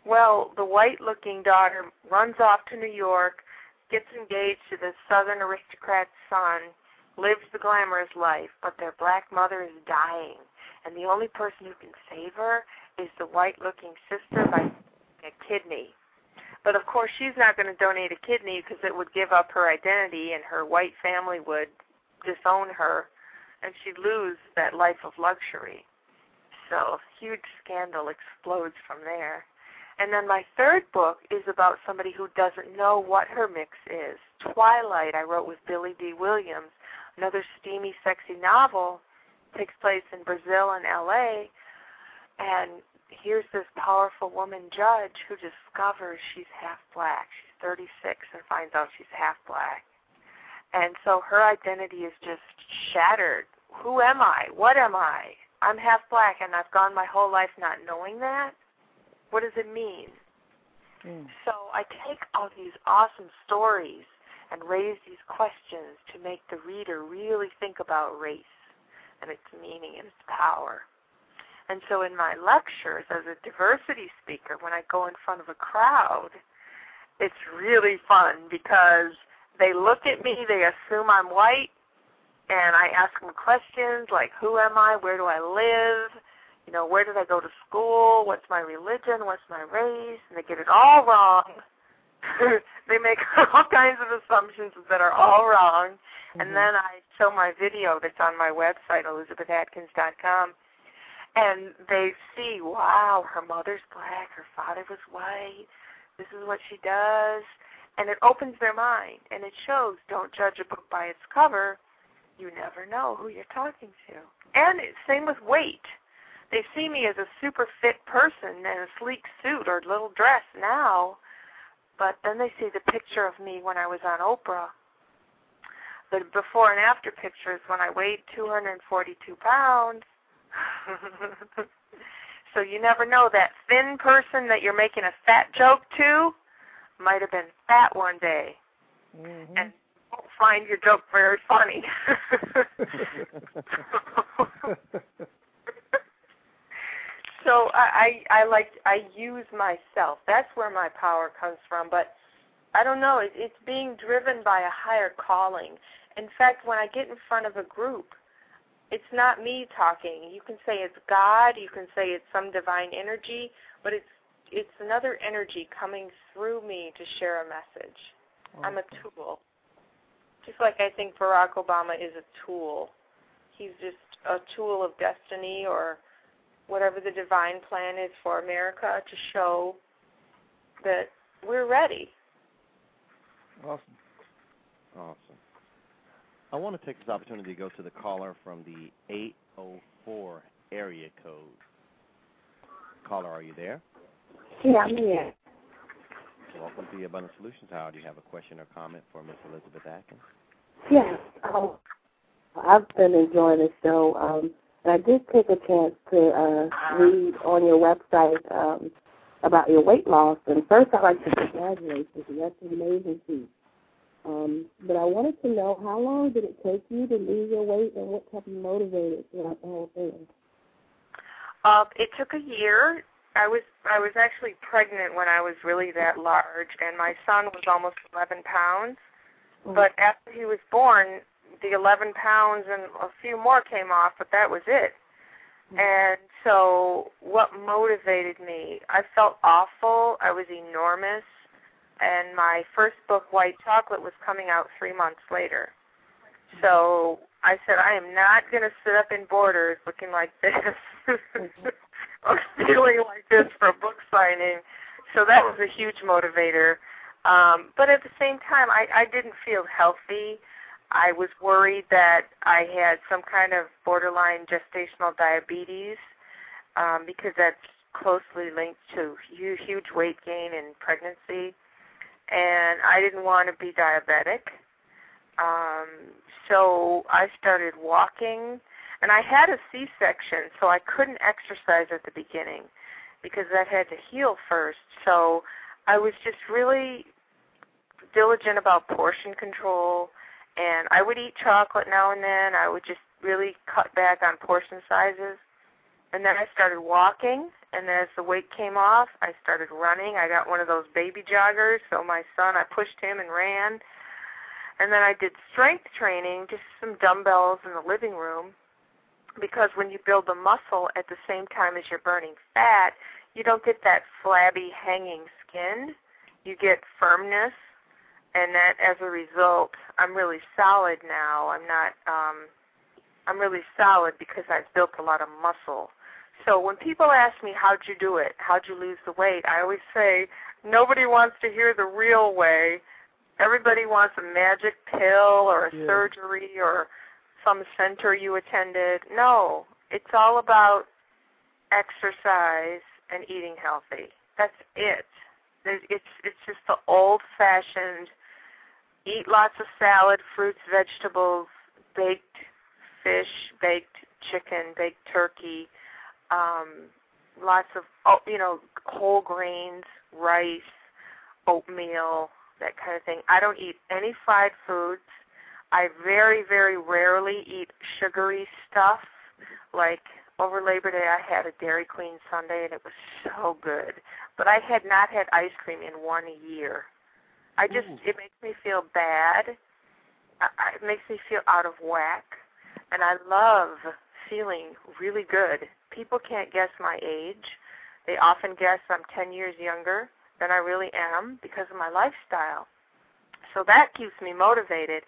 Well, the white-looking daughter runs off to New York, gets engaged to the Southern aristocrat's son, lives the glamorous life, but their black mother is dying, and the only person who can save her is the white-looking sister by a kidney. But of course, she's not going to donate a kidney because it would give up her identity, and her white family would disown her, and she'd lose that life of luxury. So, a huge scandal explodes from there. And then my third book is about somebody who doesn't know what her mix is. Twilight, I wrote with Billy Dee Williams, another steamy, sexy novel, takes place in Brazil and LA, and here's this powerful woman judge who discovers she's half black. She's 36 and finds out she's half black. And so her identity is just shattered. Who am I? What am I? I'm half black and I've gone my whole life not knowing that. What does it mean? Mm. So I take all these awesome stories and raise these questions to make the reader really think about race and its meaning and its power. And so in my lectures as a diversity speaker, when I go in front of a crowd, it's really fun because they look at me, they assume I'm white, and I ask them questions like, who am I? Where do I live? You know, where did I go to school? What's my religion? What's my race? And they get it all wrong. they make all kinds of assumptions that are all wrong. Mm-hmm. And then I show my video that's on my website, elizabethatkins.com, and they see, wow, her mother's black, her father was white, this is what she does, and it opens their mind and it shows don't judge a book by its cover. You never know who you're talking to. And it's same with weight. They see me as a super fit person in a sleek suit or little dress now, but then they see the picture of me when I was on Oprah. The before and after pictures when I weighed 242 pounds so you never know that thin person that you're making a fat joke to might have been fat one day, mm-hmm. and won't find your joke very funny. so I, I I like I use myself. That's where my power comes from. But I don't know. It, it's being driven by a higher calling. In fact, when I get in front of a group, it's not me talking. You can say it's God, you can say it's some divine energy, but it's it's another energy coming through me to share a message. I'm a tool. Just like I think Barack Obama is a tool. He's just a tool of destiny or whatever the divine plan is for America to show that we're ready. Awesome. Awesome. I want to take this opportunity to go to the caller from the 804 area code. Caller, are you there? Yeah, I'm here. Welcome to the Abundant Solutions Hour. Do you have a question or comment for Miss Elizabeth Atkins? Yes. Um, I've been enjoying the show. Um, and I did take a chance to uh, read on your website um, about your weight loss. And first, I'd like to congratulate you. That's an amazing feat. Um, but I wanted to know how long did it take you to lose your weight, and what kept you motivated throughout the whole thing? Uh, it took a year. I was I was actually pregnant when I was really that large, and my son was almost 11 pounds. Mm-hmm. But after he was born, the 11 pounds and a few more came off, but that was it. Mm-hmm. And so, what motivated me? I felt awful. I was enormous, and my first book, White Chocolate, was coming out three months later. Mm-hmm. So I said, I am not going to sit up in Borders looking like this mm-hmm. or feeling like this for a book signing. So that was a huge motivator. Um, but at the same time, I, I didn't feel healthy. I was worried that I had some kind of borderline gestational diabetes um, because that's closely linked to huge weight gain in pregnancy. And I didn't want to be diabetic. Um, so I started walking, and I had a C-section, so I couldn't exercise at the beginning because that had to heal first. So I was just really diligent about portion control, and I would eat chocolate now and then. I would just really cut back on portion sizes. And then I started walking, and as the weight came off, I started running. I got one of those baby joggers, so my son, I pushed him and ran and then I did strength training, just some dumbbells in the living room, because when you build the muscle at the same time as you're burning fat, you don't get that flabby hanging skin. You get firmness, and that as a result, I'm really solid now. I'm not. Um, I'm really solid because I've built a lot of muscle. So when people ask me how'd you do it, how'd you lose the weight, I always say nobody wants to hear the real way everybody wants a magic pill or a yeah. surgery or some center you attended. No, it's all about exercise and eating healthy. That's it. It's it's just the old-fashioned eat lots of salad, fruits, vegetables, baked fish, baked chicken, baked turkey, um, lots of oh, you know whole grains, rice, oatmeal, that kind of thing. I don't eat any fried foods. I very, very rarely eat sugary stuff. Like over Labor Day, I had a Dairy Queen sundae and it was so good. But I had not had ice cream in one year. I just Ooh. it makes me feel bad. I, it makes me feel out of whack, and I love feeling really good. People can't guess my age. They often guess I'm 10 years younger than I really am because of my lifestyle. So that keeps me motivated.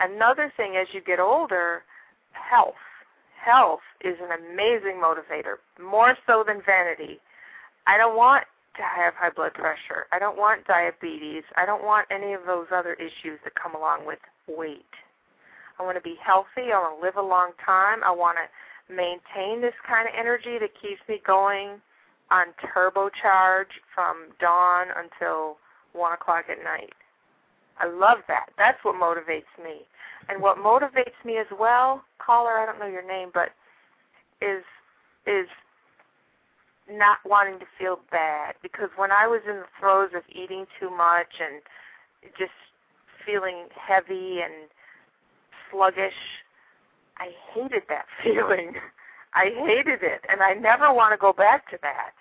Another thing as you get older, health. Health is an amazing motivator, more so than vanity. I don't want to have high blood pressure. I don't want diabetes. I don't want any of those other issues that come along with weight. I want to be healthy. I want to live a long time. I want to maintain this kind of energy that keeps me going on turbocharge from dawn until one o'clock at night. I love that. That's what motivates me. And what motivates me as well, caller, I don't know your name, but is is not wanting to feel bad because when I was in the throes of eating too much and just feeling heavy and sluggish, I hated that feeling. I hated it, and I never want to go back to that.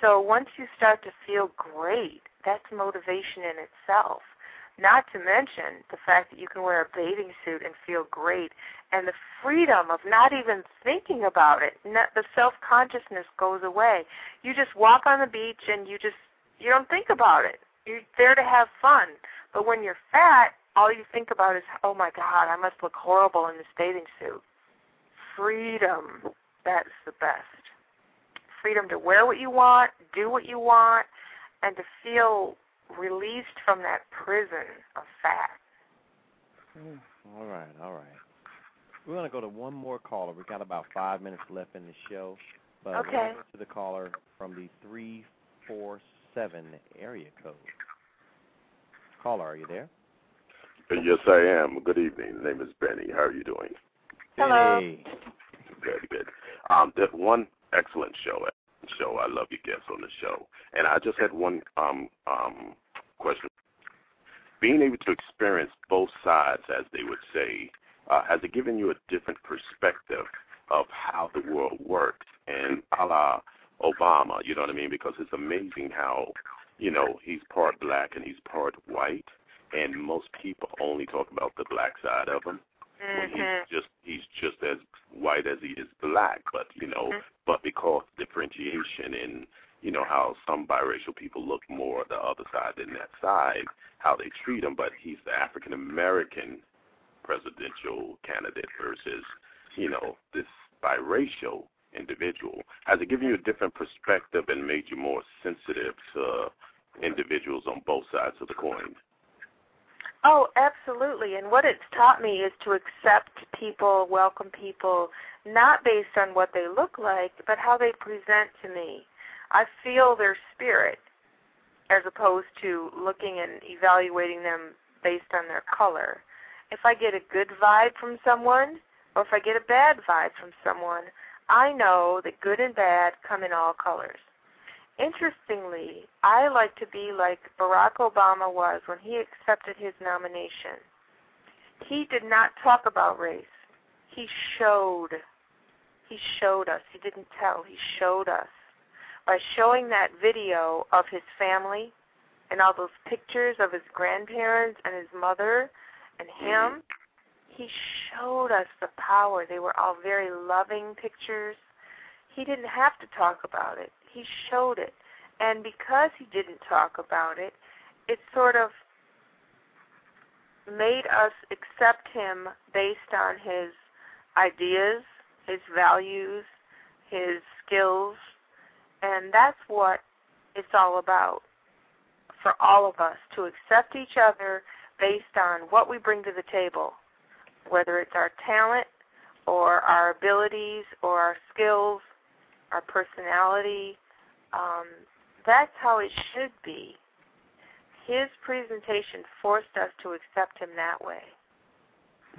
So once you start to feel great, that's motivation in itself. Not to mention the fact that you can wear a bathing suit and feel great, and the freedom of not even thinking about it. The self consciousness goes away. You just walk on the beach and you just you don't think about it. You're there to have fun. But when you're fat, all you think about is, oh my God, I must look horrible in this bathing suit freedom. That's the best. Freedom to wear what you want, do what you want, and to feel released from that prison of fat. Hmm. All right, all right. We're going to go to one more caller. We've got about five minutes left in the show. But okay. to the caller from the 347 area code. Caller, are you there? Yes, I am. Good evening. The name is Benny. How are you doing? Hello. Good, good. Um, there's one excellent show. Show. I love your guests on the show, and I just had one um um question. Being able to experience both sides, as they would say, uh, has it given you a different perspective of how the world works? And a la Obama, you know what I mean? Because it's amazing how, you know, he's part black and he's part white, and most people only talk about the black side of him Mm-hmm. When he's just he's just as white as he is black, but you know, Mhm. but because differentiation in you know how some biracial people look more the other side than that side, how they treat him, but he's the African American presidential candidate versus you know this biracial individual. Has it given you a different perspective and made you more sensitive to individuals on both sides of the coin? Oh, absolutely. And what it's taught me is to accept people, welcome people, not based on what they look like, but how they present to me. I feel their spirit as opposed to looking and evaluating them based on their color. If I get a good vibe from someone, or if I get a bad vibe from someone, I know that good and bad come in all colors. Interestingly, I like to be like Barack Obama was when he accepted his nomination. He did not talk about race. He showed. He showed us. He didn't tell. He showed us. By showing that video of his family and all those pictures of his grandparents and his mother and him, he showed us the power. They were all very loving pictures. He didn't have to talk about it. He showed it. And because he didn't talk about it, it sort of made us accept him based on his ideas, his values, his skills, and that's what it's all about for all of us to accept each other based on what we bring to the table, whether it's our talent or our abilities or our skills, our personality. Um, that's how it should be. His presentation forced us to accept him that way.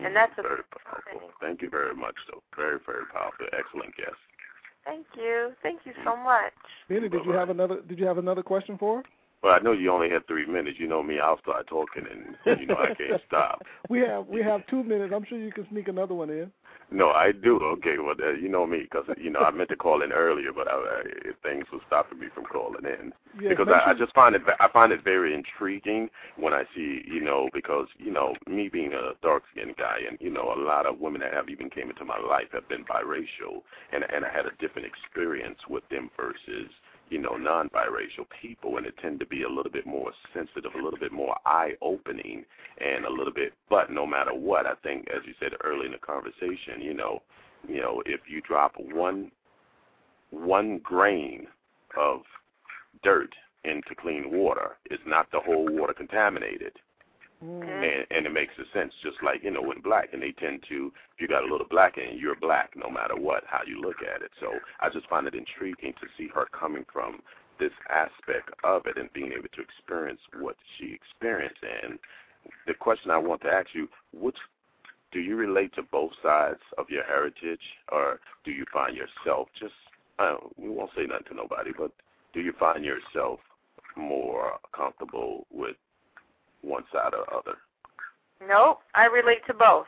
And that's a very powerful. Thank you very much. So very, very powerful. Excellent guest. Thank you. Thank you so much. Benny, did you have another? Did you have another question for her? Well, I know you only had three minutes. You know me, I'll start talking, and you know I can't stop. we have we have two minutes. I'm sure you can sneak another one in. No, I do. Okay, well, uh, you know me, because you know I meant to call in earlier, but I, I, things were stopping me from calling in. Yeah, because I, I just find it I find it very intriguing when I see you know because you know me being a dark skinned guy and you know a lot of women that have even came into my life have been biracial and and I had a different experience with them versus you know non biracial people and it tend to be a little bit more sensitive a little bit more eye opening and a little bit but no matter what I think as you said early in the conversation you know you know if you drop one one grain of dirt into clean water, is not the whole water contaminated. Mm. And, and it makes a sense, just like, you know, when black, and they tend to, if you got a little black in you, you're black no matter what, how you look at it. So I just find it intriguing to see her coming from this aspect of it and being able to experience what she experienced. And the question I want to ask you, which do you relate to both sides of your heritage, or do you find yourself just, I don't, we won't say nothing to nobody, but do you find yourself more comfortable with one side or other? Nope, I relate to both.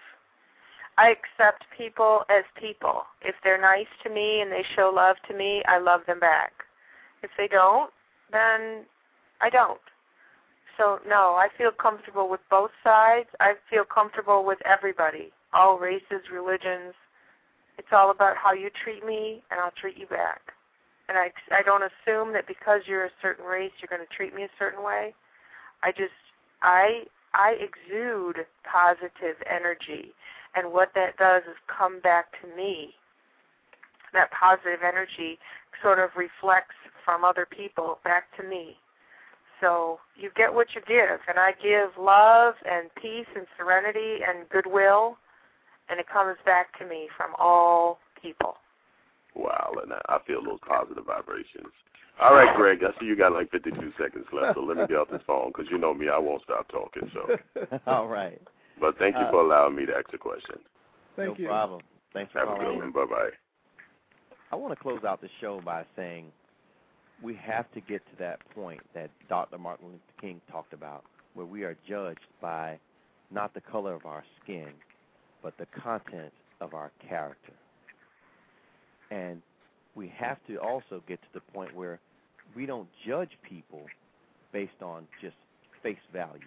I accept people as people. If they're nice to me and they show love to me, I love them back. If they don't, then I don't. So, no, I feel comfortable with both sides. I feel comfortable with everybody, all races, religions. It's all about how you treat me, and I'll treat you back. And I, I don't assume that because you're a certain race, you're going to treat me a certain way. I just, I, I exude positive energy, and what that does is come back to me. That positive energy sort of reflects from other people back to me. So you get what you give, and I give love and peace and serenity and goodwill, and it comes back to me from all people. Wow, and I- I feel those positive vibrations. All right, Greg, I see you got like 52 seconds left, so let me get off this phone because you know me, I won't stop talking. So, All right. but thank you Uh, for allowing me to ask a question. Thank no you. problem. Thanks for Have a good one. Bye bye. I want to close out the show by saying we have to get to that point that Dr. Martin Luther King talked about, where we are judged by not the color of our skin, but the content of our character. And we have to also get to the point where we don't judge people based on just face value.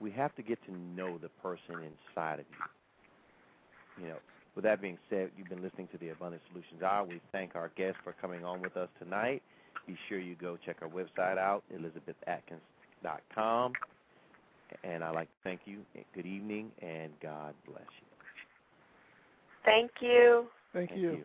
We have to get to know the person inside of you. you know, with that being said, you've been listening to the Abundant Solutions Hour. We thank our guests for coming on with us tonight. Be sure you go check our website out, ElizabethAtkins.com. And I'd like to thank you. Good evening, and God bless you. Thank you. Thank, Thank you. you.